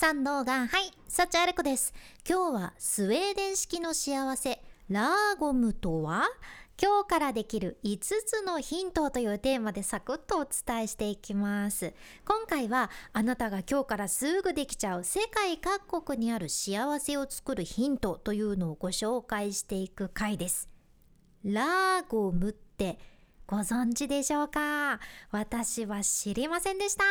三能がはい幸あれ子です。今日はスウェーデン式の幸せラーゴムとは？今日からできる5つのヒントというテーマでサクッとお伝えしていきます。今回はあなたが今日からすぐできちゃう世界各国にある幸せを作るヒントというのをご紹介していく回です。ラーゴムってご存知でしょうか？私は知りませんでした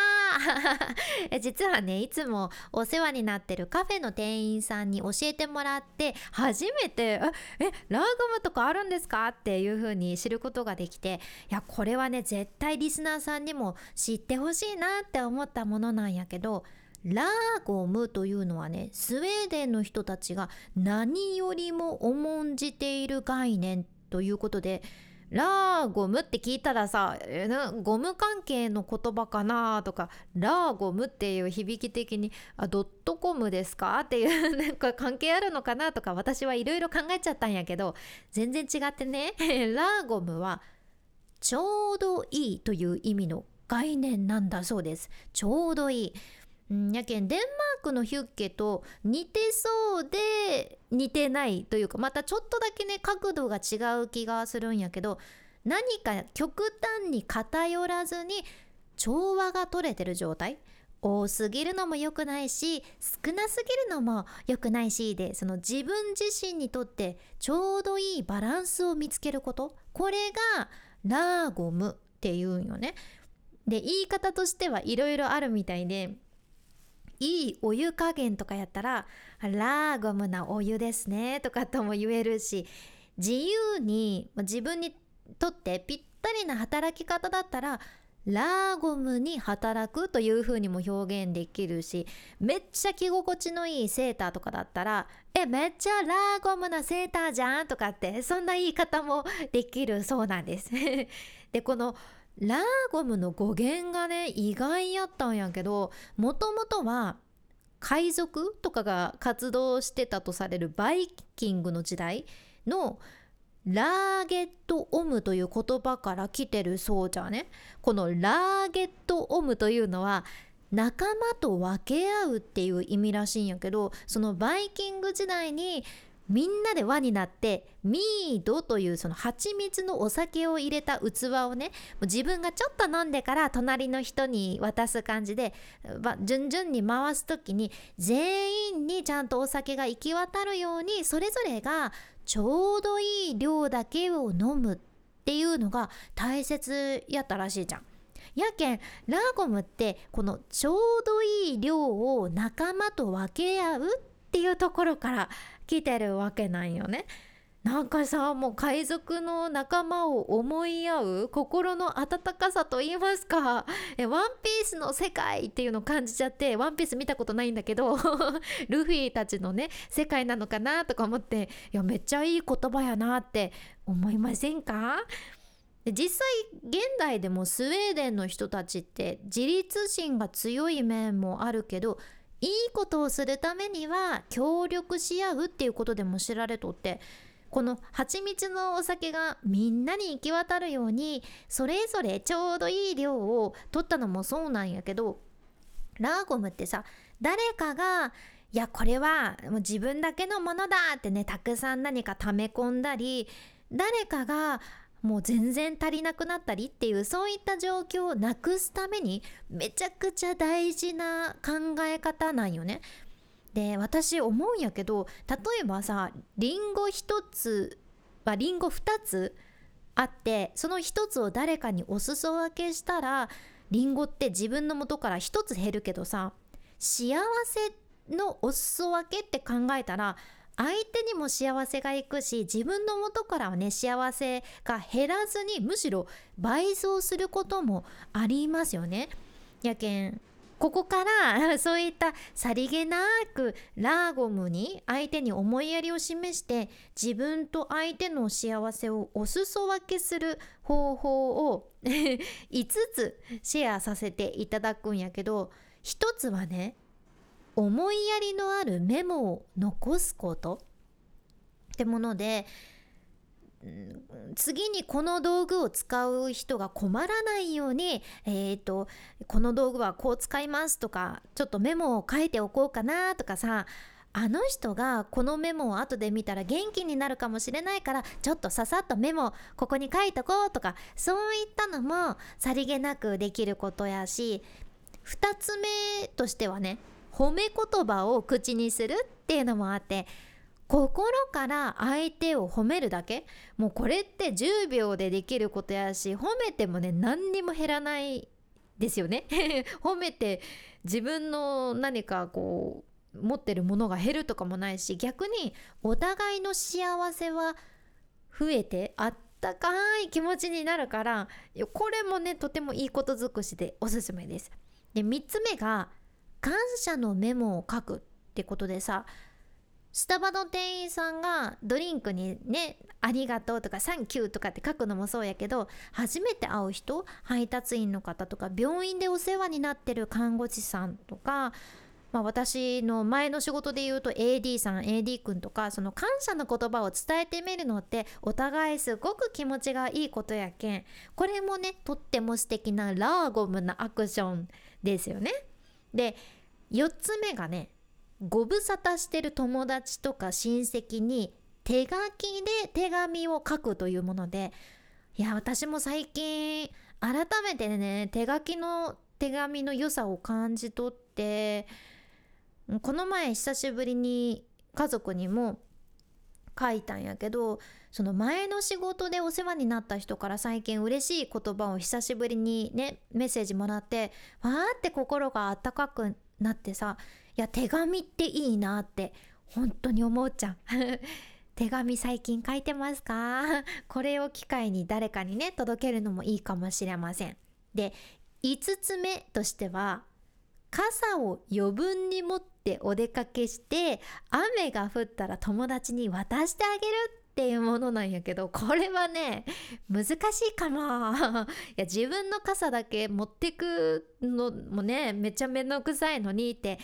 実はねいつもお世話になってるカフェの店員さんに教えてもらって初めて「えラーゴムとかあるんですか?」っていう風に知ることができていやこれはね絶対リスナーさんにも知ってほしいなって思ったものなんやけどラーゴムというのはねスウェーデンの人たちが何よりも重んじている概念ということでラーゴムって聞いたらさゴム関係の言葉かなとかラーゴムっていう響き的にあドットコムですか？っていう なんか関係あるのかなとか私はいろいろ考えちゃったんやけど全然違ってね ラーゴムはちょうどいいという意味の概念なんだそうですちょうどいいんやけんデンマークのヒュッケと似てそうで似てないというかまたちょっとだけね角度が違う気がするんやけど何か極端に偏らずに調和が取れてる状態？多すぎるのも良くないし少なすぎるのも良くないしでその自分自身にとってちょうどいいバランスを見つけること？これがラーゴムっていうんよね。で言い方としてはいろいろあるみたいでいいお湯加減とかやったらラーゴムなお湯ですねとかとも言えるし自由に自分にとってぴったりな働き方だったらラーゴムに働くという風にも表現できるしめっちゃ着心地のいいセーターとかだったらえめっちゃラーゴムなセーターじゃんとかってそんな言い方もできるそうなんです。でこのラーゴムの語源がね意外やったんやけどもともとは海賊とかが活動してたとされるバイキングの時代のラーゲットオムという言葉から来てるそうじゃね。このラーゲットオムというのは仲間と分け合うっていう意味らしいんやけどそのバイキング時代にみんなで輪になってミードというその蜂蜜のお酒を入れた器をね自分がちょっと飲んでから隣の人に渡す感じで、順々に回す時に全員にちゃんとお酒が行き渡るようにそれぞれがちょうどいい量だけを飲むっていうのが大切やったらしいじゃん。やけんラーゴムってこのちょうどいい量を仲間と分け合うっていうところから来てるわけなんよね。なんかさもう海賊の仲間を思い合う心の温かさと言いますかえワンピースの世界っていうのを感じちゃってワンピース見たことないんだけど ルフィたちのね世界なのかなとか思っていやめっちゃいい言葉やなって思いませんか？実際現代でもスウェーデンの人たちって自立心が強い面もあるけどいいことをするためには協力し合うっていうことでも知られとってこの蜂蜜のお酒がみんなに行き渡るようにそれぞれちょうどいい量を取ったのもそうなんやけどラーゴムってさ誰かがいやこれはもう自分だけのものだってねたくさん何か溜め込んだり誰かがもう全然足りなくなったりっていうそういった状況をなくすためにめちゃくちゃ大事な考え方なんよね。で私思うんやけど例えばさりんご1つはりんご2つあってその1つを誰かにお裾分けしたらりんごって自分の元から1つ減るけどさ幸せのお裾分けって考えたら相手にも幸せがいくし自分の元からはね幸せが減らずにむしろ倍増することもありますよね。やけんここから そういったさりげなくラーゴムに相手に思いやりを示して自分と相手の幸せをお裾分けする方法を 5つシェアさせていただくんやけど1つはね思いやりのあるメモを残すこと。ってもので次にこの道具を使う人が困らないように、えーと、この道具はこう使いますとかちょっとメモを書いておこうかなとかさあの人がこのメモを後で見たら元気になるかもしれないからちょっとささっとメモここに書いとこうとかそういったのもさりげなくできることやし2つ目としてはね褒め言葉を口にするっていうのもあって心から相手を褒めるだけもうこれって10秒でできることやし褒めてもね何にも減らないですよね 褒めて自分の何かこう持ってるものが減るとかもないし逆にお互いの幸せは増えてあったかい気持ちになるからこれもねとてもいいこと尽くしでおすすめです。で3つ目が感謝のメモを書くってことでさスタバの店員さんがドリンクにね「ありがとう」とか「サンキュー」とかって書くのもそうやけど初めて会う人配達員の方とか病院でお世話になってる看護師さんとか、まあ、私の前の仕事で言うと AD さん AD 君とかその感謝の言葉を伝えてみるのってお互いすごく気持ちがいいことやけんこれもねとっても素敵なラーゴムなアクションですよね。で4つ目がねご無沙汰してる友達とか親戚に手書きで手紙を書くというものでいや私も最近改めてね手書きの手紙の良さを感じ取ってこの前久しぶりに家族にも書いたんやけどその前の仕事でお世話になった人から最近嬉しい言葉を久しぶりにねメッセージもらってわーって心があったかくなってさいや手紙っていいなって本当に思うじゃん。手紙最近書いてますか？これを機会に誰かにね届けるのもいいかもしれません。で5つ目としては傘を余分に持ってお出かけして雨が降ったら友達に渡してあげるっていうものなんやけどこれはね難しいかも。いや自分の傘だけ持ってくのもねめちゃめんどくさいのにって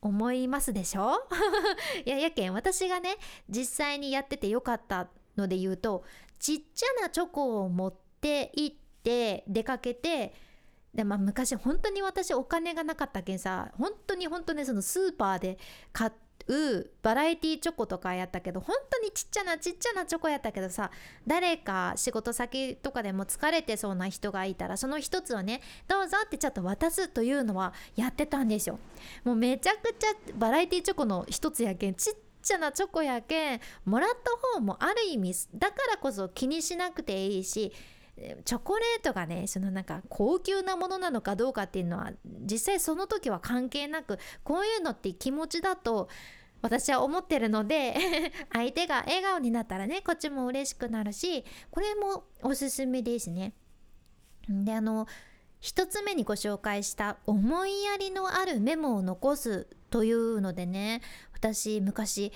思いますでしょ？いややけん私がね実際にやっててよかったので言うとちっちゃなチョコを持って行って出かけてでまあ昔本当に私お金がなかったけんさ本当に本当にそのスーパーで買うバラエティチョコとかやったけど本当にちっちゃなちっちゃなチョコやったけどさ誰か仕事先とかでも疲れてそうな人がいたらその一つをねどうぞってちょっと渡すというのはやってたんですよ。もうめちゃくちゃバラエティチョコの一つやけんちっちゃなチョコやけんもらった方もある意味だからこそ気にしなくていいしチョコレートがねそのなんか高級なものなのかどうかっていうのは実際その時は関係なくこういうのって気持ちだと私は思ってるので 相手が笑顔になったらねこっちも嬉しくなるしこれもおすすめですね。であの1つ目にご紹介した思いやりのあるメモを残すというのでね私昔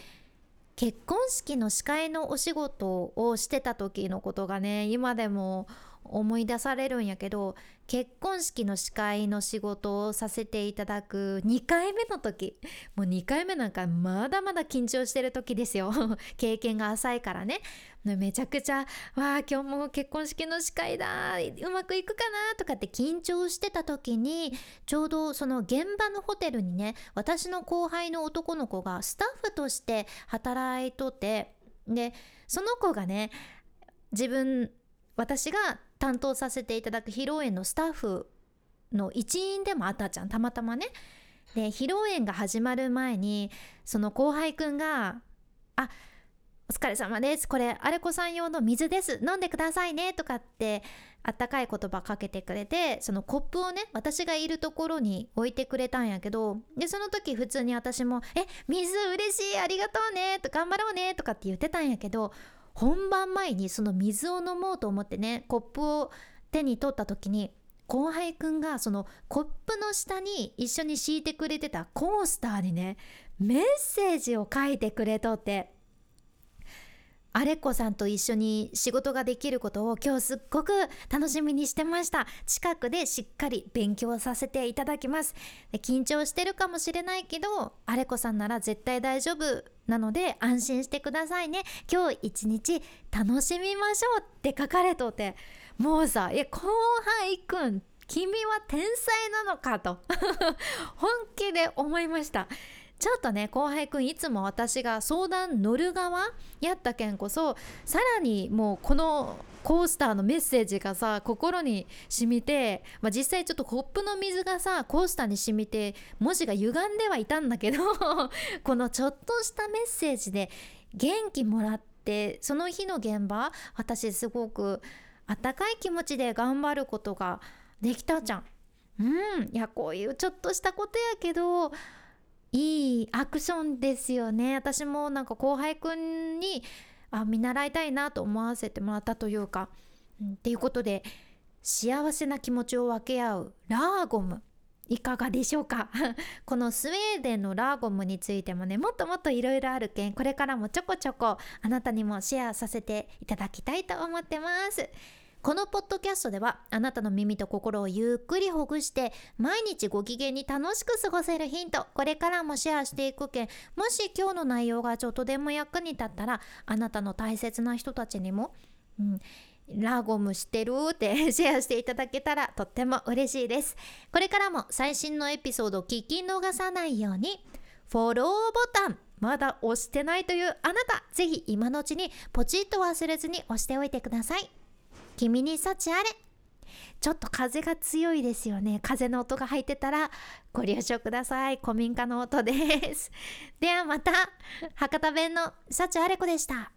結婚式の司会のお仕事をしてた時のことがね今でも思い出されるんやけど結婚式の司会の仕事をさせていただく2回目の時もう2回目なんかまだまだ緊張してる時ですよ。経験が浅いからね。めちゃくちゃ「わあ今日も結婚式の司会だうまくいくかな」とかって緊張してた時にちょうどその現場のホテルにね私の後輩の男の子がスタッフとして働いとってでその子がね自分私が担当させていただく披露宴のスタッフの一員でもあったじゃん。たまたまね。で披露宴が始まる前にその後輩くんが「あお疲れ様です。これアレコさん用の水です。飲んでくださいね」とかってあったかい言葉かけてくれてそのコップをね私がいるところに置いてくれたんやけどでその時普通に私も「え水嬉しい。ありがとうね」と「頑張ろうね」とかって言ってたんやけど本番前にその水を飲もうと思ってねコップを手に取った時に後輩くんがそのコップの下に一緒に敷いてくれてたコースターにねメッセージを書いてくれとってアレコさんと一緒に仕事ができることを今日すっごく楽しみにしてました。近くでしっかり勉強させていただきます。で緊張してるかもしれないけどアレコさんなら絶対大丈夫なので安心してくださいね。今日一日楽しみましょうって書かれとってもうさ「え後輩くん君は天才なのか」と 本気で思いました。ちょっとね後輩くんいつも私が相談乗る側やったけんこそさらにもうこのコースターのメッセージがさ心に染みて、まあ、実際ちょっとコップの水がさコースターに染みて文字が歪んではいたんだけど このちょっとしたメッセージで元気もらってその日の現場私すごくあったかい気持ちで頑張ることができたじゃん。うん、いやこういうちょっとしたことやけどアクションですよね。私もなんか後輩くんにあ見習いたいなと思わせてもらったというか、うん、っていうことで幸せな気持ちを分け合うラーゴムいかがでしょうか？このスウェーデンのラーゴムについてもねもっともっといろいろあるけんこれからもちょこちょこあなたにもシェアさせていただきたいと思ってます。このポッドキャストではあなたの耳と心をゆっくりほぐして毎日ご機嫌に楽しく過ごせるヒントこれからもシェアしていくけんもし今日の内容がちょっとでも役に立ったらあなたの大切な人たちにも、うん、ラゴムしてるって シェアしていただけたらとっても嬉しいです。これからも最新のエピソードを聞き逃さないようにフォローボタンまだ押してないというあなたぜひ今のうちにポチッと忘れずに押しておいてください。君に幸あれ。ちょっと風が強いですよね。風の音が入ってたらご了承ください。古民家の音です。ではまた博多弁の幸あれ子でした。